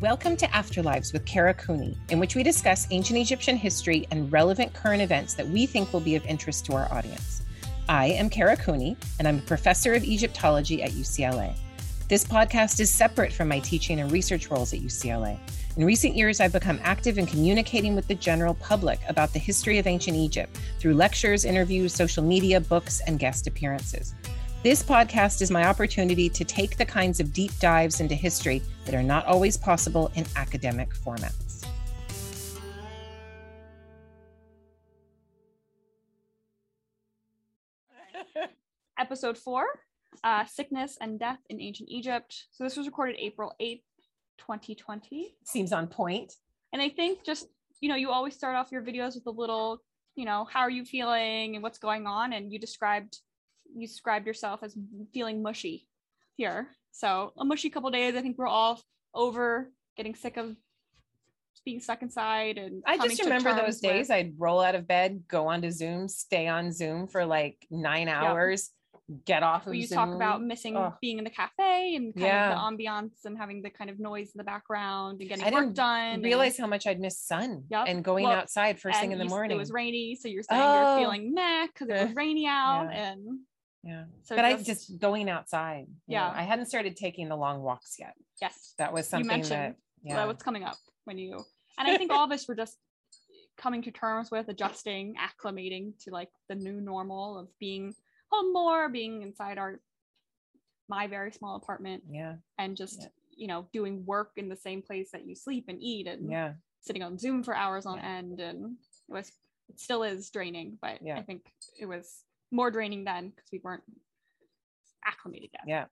Welcome to Afterlives with Kara Cooney, in which we discuss ancient Egyptian history and relevant current events that we think will be of interest to our audience. I am Kara Cooney, and I'm a professor of Egyptology at UCLA. This podcast is separate from my teaching and research roles at UCLA. In recent years, I've become active in communicating with the general public about the history of ancient Egypt through lectures, interviews, social media, books, and guest appearances. This podcast is my opportunity to take the kinds of deep dives into history that are not always possible in academic formats. Episode four uh, Sickness and Death in Ancient Egypt. So this was recorded April 8th, 2020. Seems on point. And I think just, you know, you always start off your videos with a little, you know, how are you feeling and what's going on? And you described you described yourself as feeling mushy here. So a mushy couple days. I think we're all over getting sick of being stuck inside and I just remember those days with... I'd roll out of bed, go onto Zoom, stay on Zoom for like nine hours, get off of you Zoom. talk about missing oh. being in the cafe and kind yeah. of the ambiance and having the kind of noise in the background and getting I work done. Realize and... how much I'd miss sun yep. and going well, outside first thing in the morning. It was rainy, so you're saying oh. you're feeling meh because it was rainy out yeah. and yeah. So but just, I just going outside. Yeah. Know, I hadn't started taking the long walks yet. Yes. That was something you mentioned that yeah. what's coming up when you and I think all of us were just coming to terms with adjusting, acclimating to like the new normal of being home more, being inside our my very small apartment. Yeah. And just, yeah. you know, doing work in the same place that you sleep and eat and yeah. sitting on Zoom for hours on yeah. end. And it was it still is draining, but. I think it was more draining then because we weren't acclimated yet. Yeah.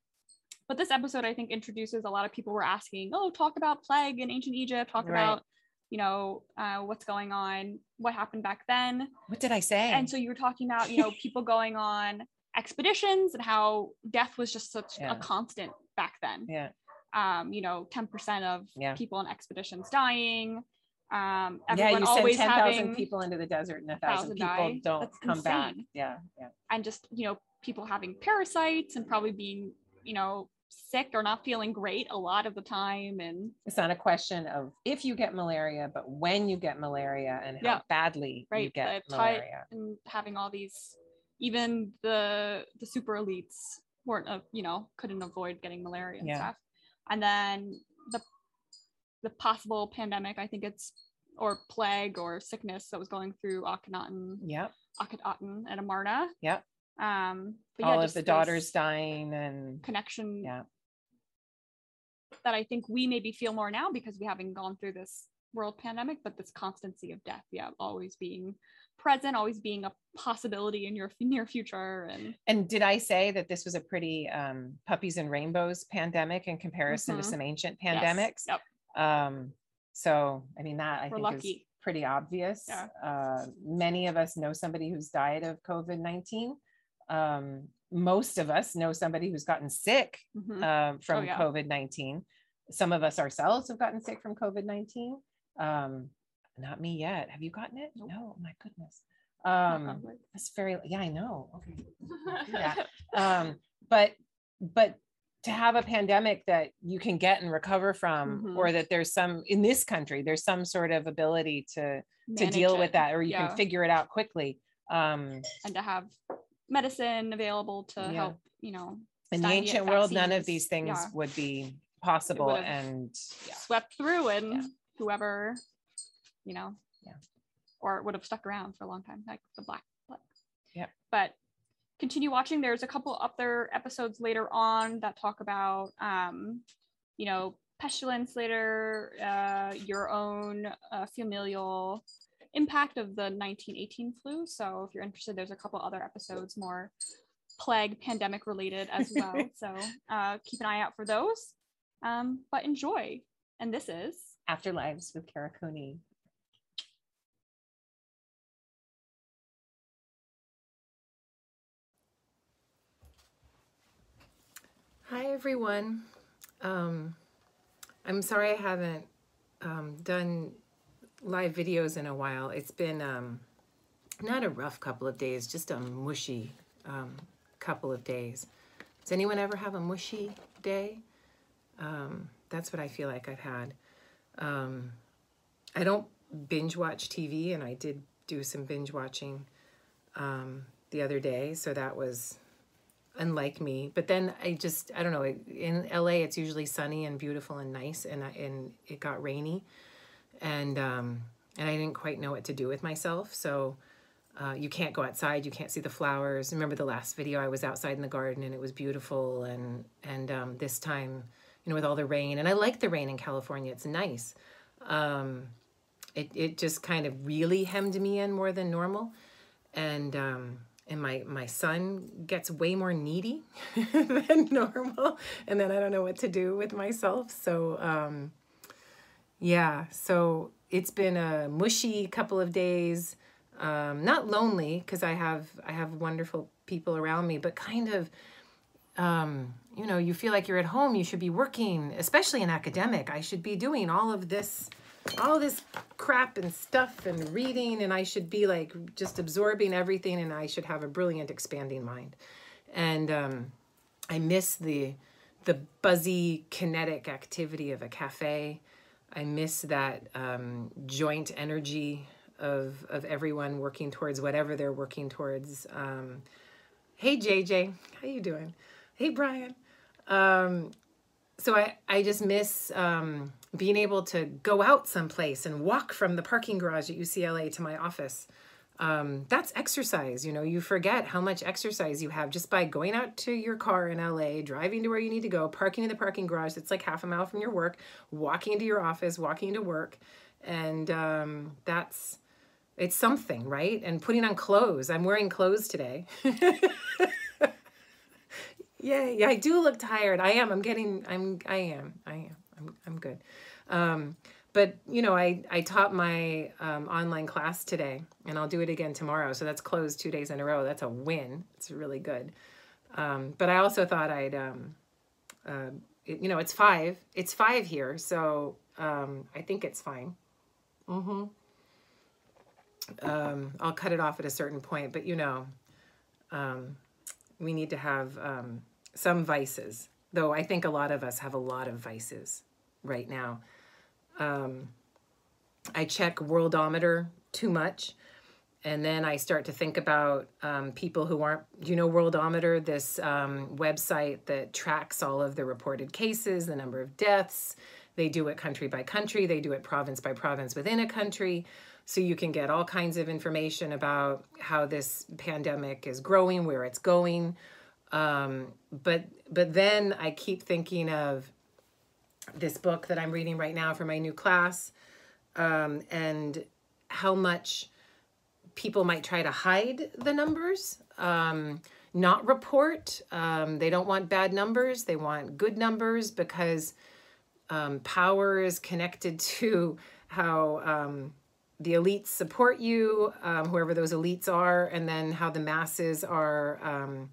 But this episode, I think, introduces a lot of people were asking, oh, talk about plague in ancient Egypt, talk right. about, you know, uh, what's going on, what happened back then. What did I say? And so you were talking about, you know, people going on expeditions and how death was just such yeah. a constant back then. Yeah. Um, you know, 10% of yeah. people on expeditions dying um everyone yeah, you always send 10,000 people into the desert and a thousand people die. don't That's come insane. back yeah yeah and just you know people having parasites and probably being you know sick or not feeling great a lot of the time and it's not a question of if you get malaria but when you get malaria and how yeah, badly right. you get malaria and having all these even the the super elites weren't uh, you know couldn't avoid getting malaria and yeah. stuff and then the the possible pandemic. I think it's or plague or sickness that was going through Akhenaten. Yep. Akhenaten and Amarna. Yep. Um, all yeah, of the daughters dying and connection. Yeah. That I think we maybe feel more now because we haven't gone through this world pandemic, but this constancy of death, yeah, always being present, always being a possibility in your near future. And and did I say that this was a pretty um, puppies and rainbows pandemic in comparison mm-hmm. to some ancient pandemics? Yes. Yep. Um, so, I mean, that I We're think lucky. is pretty obvious. Yeah. Uh, many of us know somebody who's died of COVID 19. Um, most of us know somebody who's gotten sick mm-hmm. uh, from oh, yeah. COVID 19. Some of us ourselves have gotten sick from COVID 19. Um, not me yet. Have you gotten it? Nope. No, my goodness. Um, that's very, yeah, I know. Okay. yeah. um, but, but to have a pandemic that you can get and recover from mm-hmm. or that there's some in this country there's some sort of ability to Manage to deal it. with that or you yeah. can figure it out quickly um and to have medicine available to yeah. help you know in the ancient world none of these things yeah. would be possible and swept through and whoever you know yeah or would have stuck around for a long time like the black plague yeah but continue watching. There's a couple other episodes later on that talk about, um, you know, pestilence later, uh, your own uh, familial impact of the 1918 flu. So if you're interested, there's a couple other episodes more plague pandemic related as well. so uh, keep an eye out for those. Um, but enjoy. And this is Afterlives with Kara Cooney. Hi, everyone. Um, I'm sorry I haven't um, done live videos in a while. It's been um, not a rough couple of days, just a mushy um, couple of days. Does anyone ever have a mushy day? Um, that's what I feel like I've had. Um, I don't binge watch TV, and I did do some binge watching the other day, so that was unlike me. But then I just I don't know. In LA, it's usually sunny and beautiful and nice, and I, and it got rainy, and um, and I didn't quite know what to do with myself. So uh, you can't go outside. You can't see the flowers. Remember the last video? I was outside in the garden and it was beautiful. And and um, this time, you know, with all the rain, and I like the rain in California. It's nice. Um, it it just kind of really hemmed me in more than normal, and um, and my my son gets way more needy than normal, and then I don't know what to do with myself. So um, yeah, so it's been a mushy couple of days. Um, not lonely because I have I have wonderful people around me, but kind of um, you know, you feel like you're at home. You should be working, especially in academic. I should be doing all of this, all this crap and stuff and reading, and I should be like just absorbing everything, and I should have a brilliant, expanding mind. And um, I miss the the buzzy, kinetic activity of a cafe. I miss that um, joint energy of of everyone working towards whatever they're working towards. Um, hey JJ, how you doing? Hey Brian. Um, so I I just miss um, being able to go out someplace and walk from the parking garage at UCLA to my office. Um, that's exercise. You know, you forget how much exercise you have just by going out to your car in LA, driving to where you need to go, parking in the parking garage. that's like half a mile from your work, walking into your office, walking to work, and um, that's it's something, right? And putting on clothes. I'm wearing clothes today. yeah, yeah, I do look tired. I am. I'm getting. I'm. I am. I am. I'm. I'm good. Um, but you know, I I taught my um, online class today, and I'll do it again tomorrow. So that's closed two days in a row. That's a win. It's really good. Um, but I also thought I'd. Um, uh, it, you know, it's five. It's five here, so um, I think it's fine. Mm-hmm um, I'll cut it off at a certain point, but you know, um, we need to have um, some vices, though I think a lot of us have a lot of vices right now. Um, I check Worldometer too much, and then I start to think about um, people who aren't, you know, Worldometer, this um, website that tracks all of the reported cases, the number of deaths. They do it country by country, they do it province by province within a country so you can get all kinds of information about how this pandemic is growing, where it's going. Um, but but then I keep thinking of this book that I'm reading right now for my new class, um, and how much people might try to hide the numbers, um, not report. Um, they don't want bad numbers; they want good numbers because um, power is connected to how um, the elites support you, um, whoever those elites are, and then how the masses are um,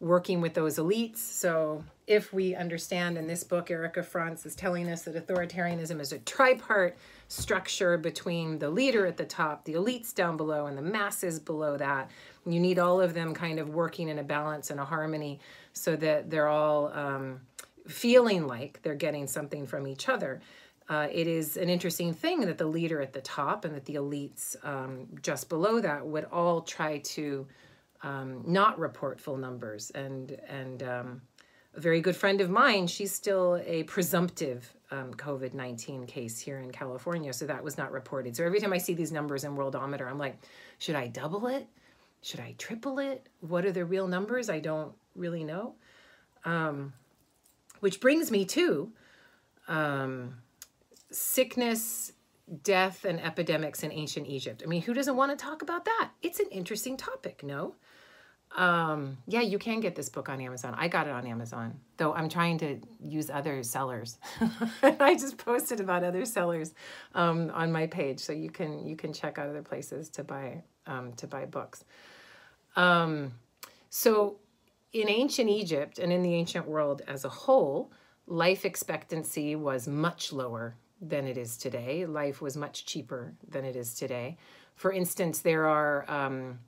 working with those elites. So, if we understand in this book, Erica Frantz is telling us that authoritarianism is a tripart structure between the leader at the top, the elites down below, and the masses below that. You need all of them kind of working in a balance and a harmony so that they're all um, feeling like they're getting something from each other uh, it is an interesting thing that the leader at the top and that the elites um, just below that would all try to um, not report full numbers. And and um, a very good friend of mine, she's still a presumptive um, COVID nineteen case here in California, so that was not reported. So every time I see these numbers in Worldometer, I'm like, should I double it? Should I triple it? What are the real numbers? I don't really know. Um, which brings me to um, sickness, death, and epidemics in ancient Egypt. I mean, who doesn't want to talk about that? It's an interesting topic, no? Um, yeah, you can get this book on Amazon. I got it on Amazon, though I'm trying to use other sellers. I just posted about other sellers um, on my page, so you can you can check out other places to buy um, to buy books. Um, so, in ancient Egypt and in the ancient world as a whole, life expectancy was much lower than it is today. Life was much cheaper than it is today. For instance, there are um,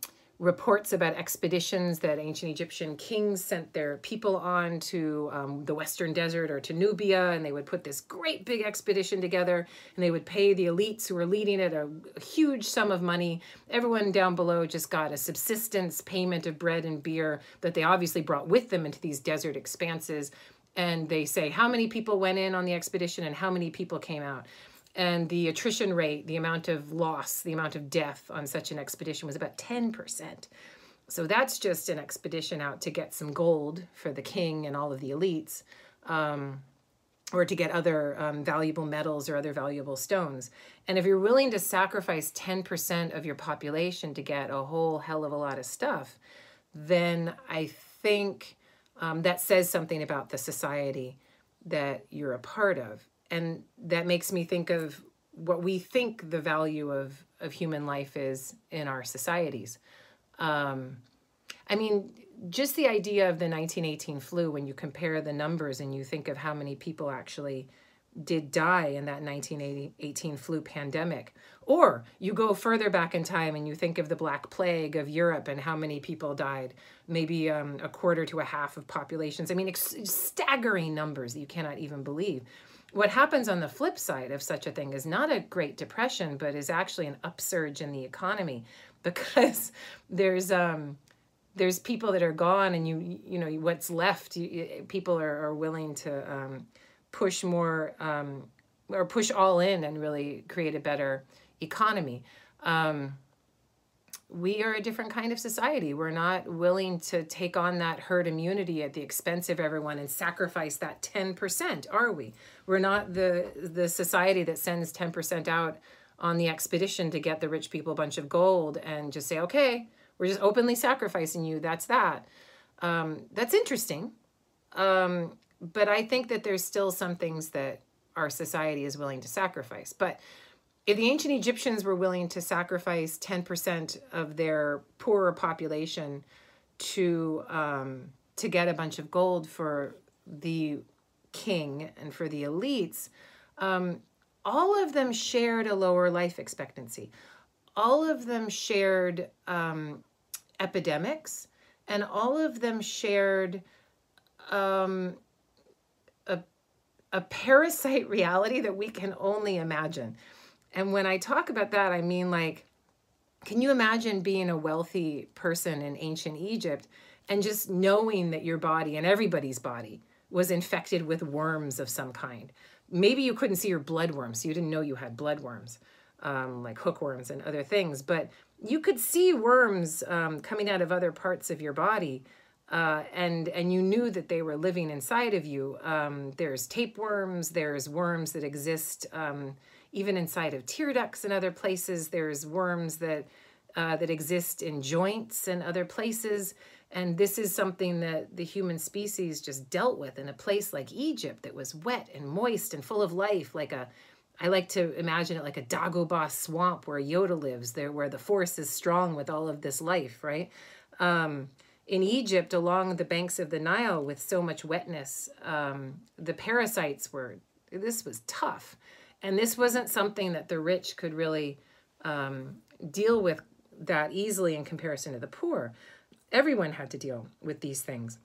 reports about expeditions that ancient Egyptian kings sent their people on to um, the Western Desert or to Nubia, and they would put this great big expedition together, and they would pay the elites who were leading it a, a huge sum of money. Everyone down below just got a subsistence payment of bread and beer that they obviously brought with them into these desert expanses. And they say how many people went in on the expedition and how many people came out and the attrition rate, the amount of loss, the amount of death on such an expedition was about 10%. So that's just an expedition out to get some gold for the king and all of the elites, um, or to get other um, valuable metals or other valuable stones. And if you're willing to sacrifice 10% of your population to get a whole hell of a lot of stuff, then I think um, that says something about the society that you're a part of and that makes me think of what we think the value of of human life is in our societies. Um, I mean, just the idea of the 1918 flu, when you compare the numbers and you think of how many people actually did die in that 1918 flu pandemic. Or you go further back in time and you think of the Black Plague of Europe and how many people died, maybe um, a quarter to a half of populations. I mean, staggering numbers that you cannot even believe what happens on the flip side of such a thing is not a great depression but is actually an upsurge in the economy because there's um there's people that are gone and you you know what's left you, people are, are willing to um, push more um, or push all in and really create a better economy um, we are a different kind of society. We're not willing to take on that herd immunity at the expense of everyone and sacrifice that 10%, are we? We're not the the society that sends 10% out on the expedition to get the rich people a bunch of gold and just say, okay, we're just openly sacrificing you. That's that. Um, that's interesting. Um, but I think that there's still some things that our society is willing to sacrifice. But if the ancient Egyptians were willing to sacrifice 10% of their poorer population to um, to get a bunch of gold for the king and for the elites, um, all of them shared a lower life expectancy. All of them shared um, epidemics, and all of them shared um, a, a parasite reality that we can only imagine. And when I talk about that, I mean like, can you imagine being a wealthy person in ancient Egypt and just knowing that your body and everybody's body was infected with worms of some kind? Maybe you couldn't see your bloodworms, so you didn't know you had bloodworms, um, like hookworms and other things, but you could see worms um, coming out of other parts of your body. Uh, and and you knew that they were living inside of you. Um, there's tapeworms. There's worms that exist um, even inside of tear ducts and other places. There's worms that uh, that exist in joints and other places. And this is something that the human species just dealt with in a place like Egypt that was wet and moist and full of life, like a I like to imagine it like a Dagobah swamp where Yoda lives, there where the force is strong with all of this life, right? Um, in Egypt, along the banks of the Nile, with so much wetness, um, the parasites were. This was tough, and this wasn't something that the rich could really um, deal with that easily in comparison to the poor. Everyone had to deal with these things.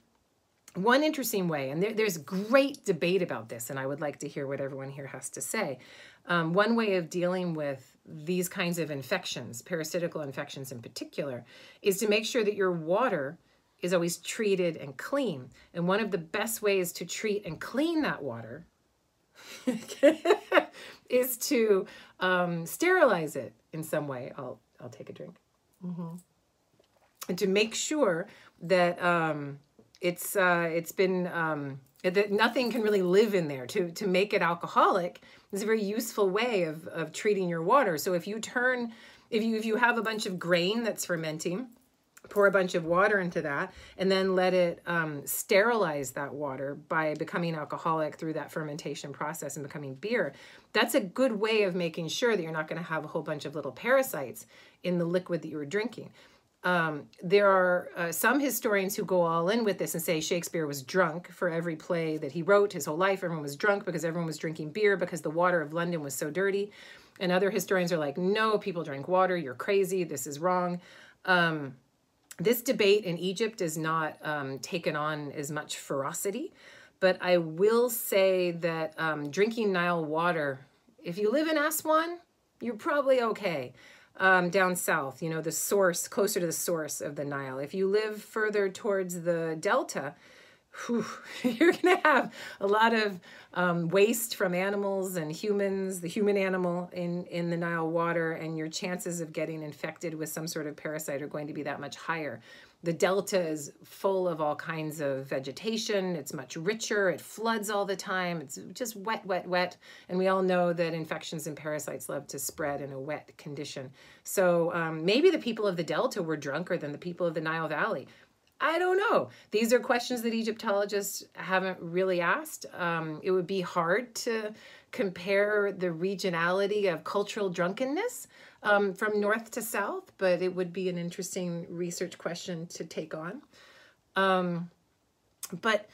One interesting way, and there, there's great debate about this, and I would like to hear what everyone here has to say. Um, one way of dealing with these kinds of infections, parasitical infections in particular, is to make sure that your water is always treated and clean. And one of the best ways to treat and clean that water is to um, sterilize it in some way. I'll I'll take a drink. Mm-hmm. And to make sure that um, it's uh, it's been um, that nothing can really live in there. To to make it alcoholic is a very useful way of of treating your water. So if you turn if you if you have a bunch of grain that's fermenting pour a bunch of water into that, and then let it um, sterilize that water by becoming alcoholic through that fermentation process and becoming beer. That's a good way of making sure that you're not going to have a whole bunch of little parasites in the liquid that you were drinking. Um, there are uh, some historians who go all in with this and say Shakespeare was drunk for every play that he wrote his whole life. Everyone was drunk because everyone was drinking beer because the water of London was so dirty. And other historians are like, no, people drink water. You're crazy. This is wrong. Um, this debate in Egypt is not um, taken on as much ferocity, but I will say that um, drinking Nile water, if you live in Aswan, you're probably okay. Um, down south, you know, the source, closer to the source of the Nile. If you live further towards the delta, whew, you're going to have a lot of um, waste from animals and humans, the human animal in, in the Nile water, and your chances of getting infected with some sort of parasite are going to be that much higher. The delta is full of all kinds of vegetation. It's much richer. It floods all the time. It's just wet, wet, wet. And we all know that infections and parasites love to spread in a wet condition. So um, maybe the people of the delta were drunker than the people of the Nile Valley. I don't know. These are questions that Egyptologists haven't really asked. Um, it would be hard to compare the regionality of cultural drunkenness um, from north to south, but it would be an interesting research question to take on. Um, but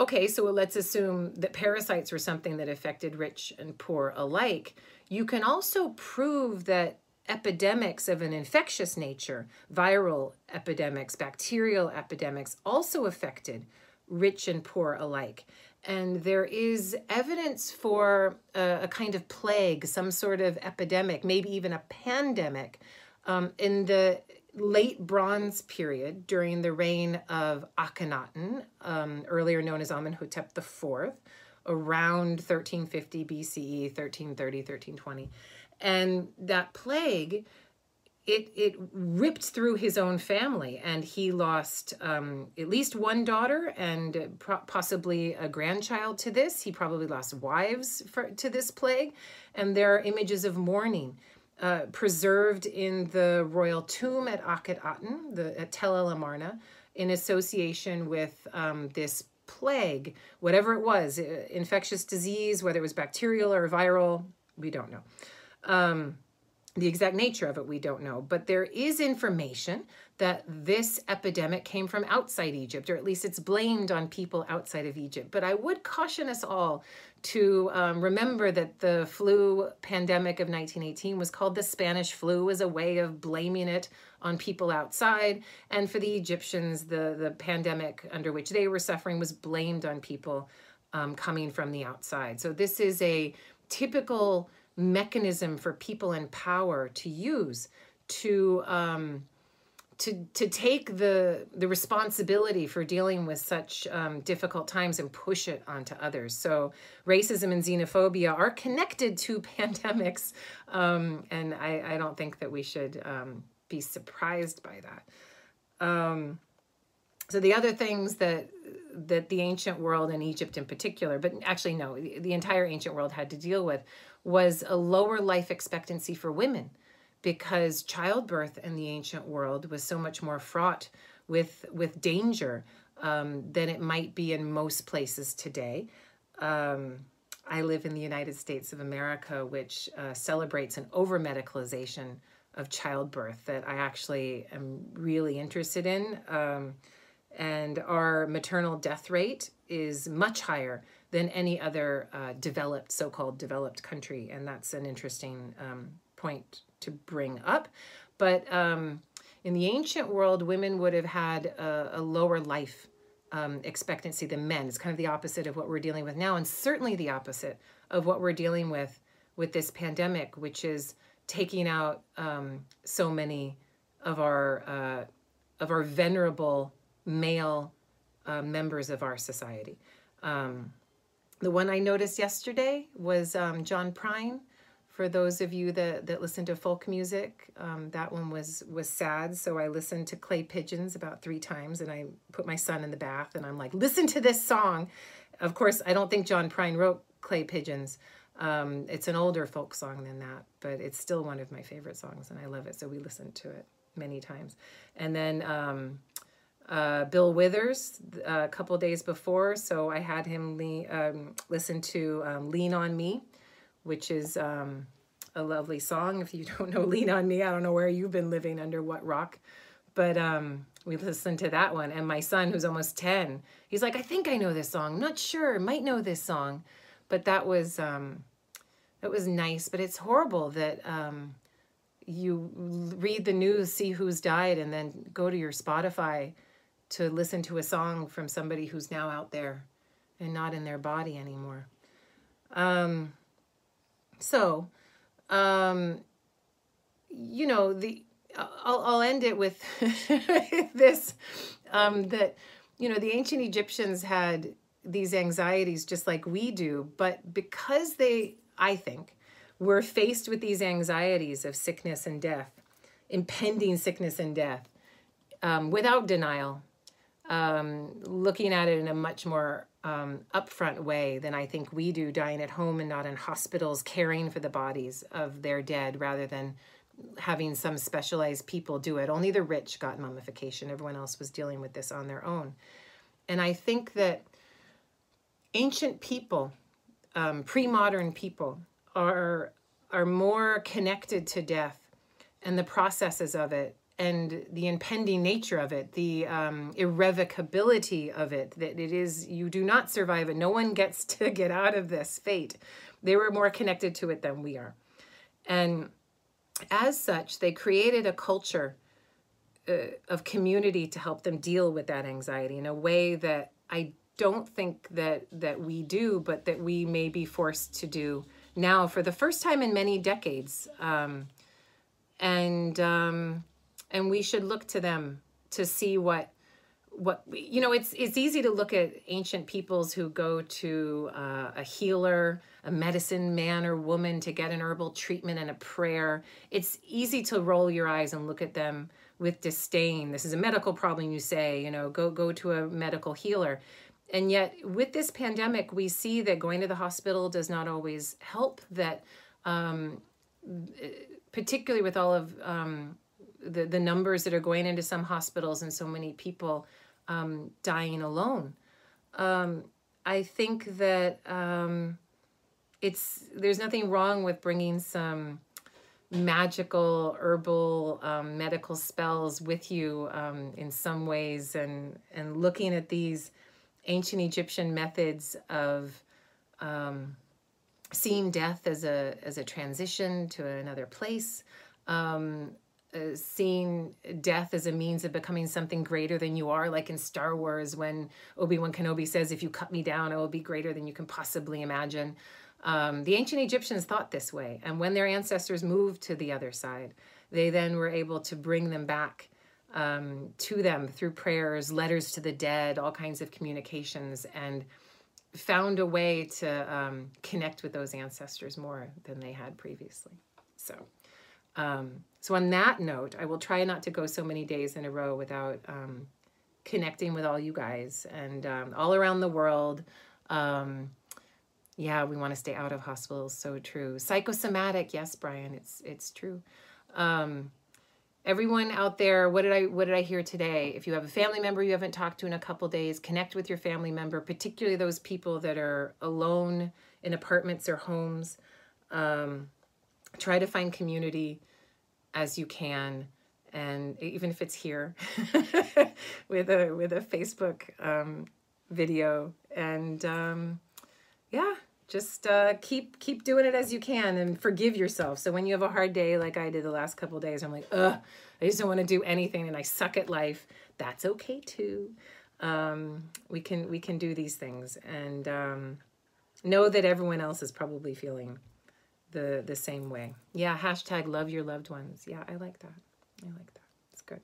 okay, so let's assume that parasites were something that affected rich and poor alike. You can also prove that epidemics of an infectious nature, viral epidemics, bacterial epidemics, also affected rich and poor alike. And there is evidence for a, a kind of plague, some sort of epidemic, maybe even a pandemic um, in the late Bronze period during the reign of Akhenaten, um, earlier known as Amenhotep IV, around 1350 BCE, 1330, 1320 and that plague it it ripped through his own family and he lost um, at least one daughter and possibly a grandchild to this he probably lost wives for, to this plague and there are images of mourning uh, preserved in the royal tomb at Akhetaten, the at Tel El Amarna, in association with um, this plague, whatever it was, uh, infectious disease, whether it was bacterial or viral, we don't know. Um, the exact nature of it, we don't know. But there is information that this epidemic came from outside Egypt, or at least it's blamed on people outside of Egypt. But I would caution us all to um, remember that the flu pandemic of 1918 was called the Spanish flu as a way of blaming it on people outside. And for the Egyptians, the, the pandemic under which they were suffering was blamed on people um, coming from the outside. So this is a typical mechanism for people in power to use to um, to to take the the responsibility for dealing with such um, difficult times and push it onto others. So racism and xenophobia are connected to pandemics, um, and I, I don't think that we should um, be surprised by that. Um, so the other things that that the ancient world and Egypt in particular, but actually no, the entire ancient world had to deal with was a lower life expectancy for women because childbirth in the ancient world was so much more fraught with with danger um, than it might be in most places today. Um, I live in the United States of America, which uh, celebrates an over medicalization of childbirth that I actually am really interested in. Um, and our maternal death rate is much higher than any other uh, developed, so called developed country. And that's an interesting um, point to bring up. But um, in the ancient world, women would have had a, a lower life um, expectancy than men. It's kind of the opposite of what we're dealing with now, and certainly the opposite of what we're dealing with with this pandemic, which is taking out um, so many of our uh, of our venerable male uh, members of our society. Um, the one I noticed yesterday was um, John Prine. For those of you that, that listen to folk music, um, that one was was sad. So I listened to Clay Pigeons about three times, and I put my son in the bath, and I'm like, listen to this song. Of course, I don't think John Prine wrote Clay Pigeons. Um, it's an older folk song than that, but it's still one of my favorite songs, and I love it. So we listened to it many times. And then um, uh, Bill Withers uh, a couple days before, so I had him le- um, listen to um, Lean on Me, which is um, a lovely song. If you don't know Lean on Me, I don't know where you've been living under what rock, but um, we listened to that one. And my son, who's almost 10, he's like, I think I know this song. I'm not sure, might know this song. But that was, um, it was nice, but it's horrible that um, you read the news, see who's died, and then go to your Spotify to listen to a song from somebody who's now out there and not in their body anymore. Um, so, um, you know, the I'll, I'll end it with this um, that you know the ancient Egyptians had these anxieties just like we do, but because they, I think, were faced with these anxieties of sickness and death, impending sickness and death, um, without denial, um, looking at it in a much more um, upfront way than I think we do, dying at home and not in hospitals, caring for the bodies of their dead rather than having some specialized people do it. Only the rich got mummification, everyone else was dealing with this on their own. And I think that ancient people, um, pre modern people, are, are more connected to death and the processes of it and the impending nature of it, the um, irrevocability of it, that it is, you do not survive it. No one gets to get out of this fate. They were more connected to it than we are. And as such, they created a culture uh, of community to help them deal with that anxiety in a way that I don't think that that we do, but that we may be forced to do now for the first time in many decades. Um, and um, and we should look to them to see what what you know it's it's easy to look at ancient peoples who go to uh, a healer a medicine man or woman to get an herbal treatment and a prayer. It's easy to roll your eyes and look at them with disdain. This is a medical problem you say you know go go to a medical healer. And yet with this pandemic we see that going to the hospital does not always help that um, particularly with all of um, the, the numbers that are going into some hospitals and so many people um, dying alone. Um, I think that um, it's there's nothing wrong with bringing some magical herbal um, medical spells with you um, in some ways and and looking at these ancient Egyptian methods of um, seeing death as a as a transition to another place um, uh, seeing death as a means of becoming something greater than you are, like in Star Wars when Obi Wan Kenobi says, If you cut me down, I will be greater than you can possibly imagine. Um, the ancient Egyptians thought this way. And when their ancestors moved to the other side, they then were able to bring them back um, to them through prayers, letters to the dead, all kinds of communications, and found a way to um, connect with those ancestors more than they had previously. So, um, so on that note, I will try not to go so many days in a row without um, connecting with all you guys and um, all around the world. Um, yeah, we want to stay out of hospitals. So true. Psychosomatic, yes, Brian, it's it's true. Um, everyone out there, what did I what did I hear today? If you have a family member you haven't talked to in a couple days, connect with your family member, particularly those people that are alone in apartments or homes. Um, try to find community as you can and even if it's here with a with a facebook um, video. And um, yeah just uh, keep keep doing it as you can and forgive yourself. So when you have a hard day like i did the last couple days i'm like ugh i just don't want to do anything and i suck at life that's okay too. Um, we can we can do these things and um, know that everyone else is probably feeling the the same way. Yeah, hashtag love your loved ones. Yeah, I like that. I like that. It's good.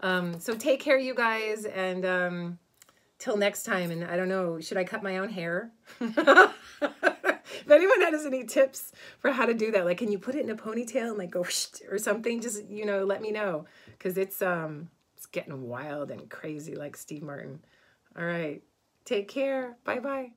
Um, so take care, you guys, and um, till next time. And I don't know, should I cut my own hair? if anyone has any tips for how to do that, like, can you put it in a ponytail and like go or something? Just you know, let me know because it's um it's getting wild and crazy like Steve Martin. All right, take care. Bye bye.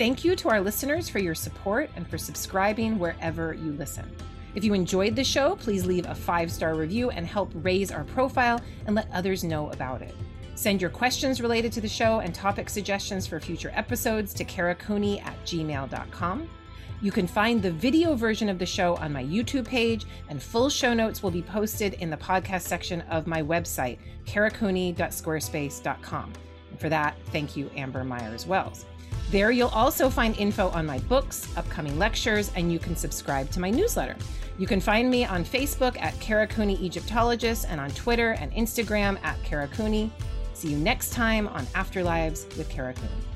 Thank you to our listeners for your support and for subscribing wherever you listen. If you enjoyed the show, please leave a five star review and help raise our profile and let others know about it. Send your questions related to the show and topic suggestions for future episodes to karacooney at gmail.com. You can find the video version of the show on my YouTube page, and full show notes will be posted in the podcast section of my website, karacooney.squarespace.com. And for that, thank you, Amber Myers Wells. There, you'll also find info on my books, upcoming lectures, and you can subscribe to my newsletter. You can find me on Facebook at Kara Cooney Egyptologist and on Twitter and Instagram at Kara Cooney. See you next time on Afterlives with Kara Cooney.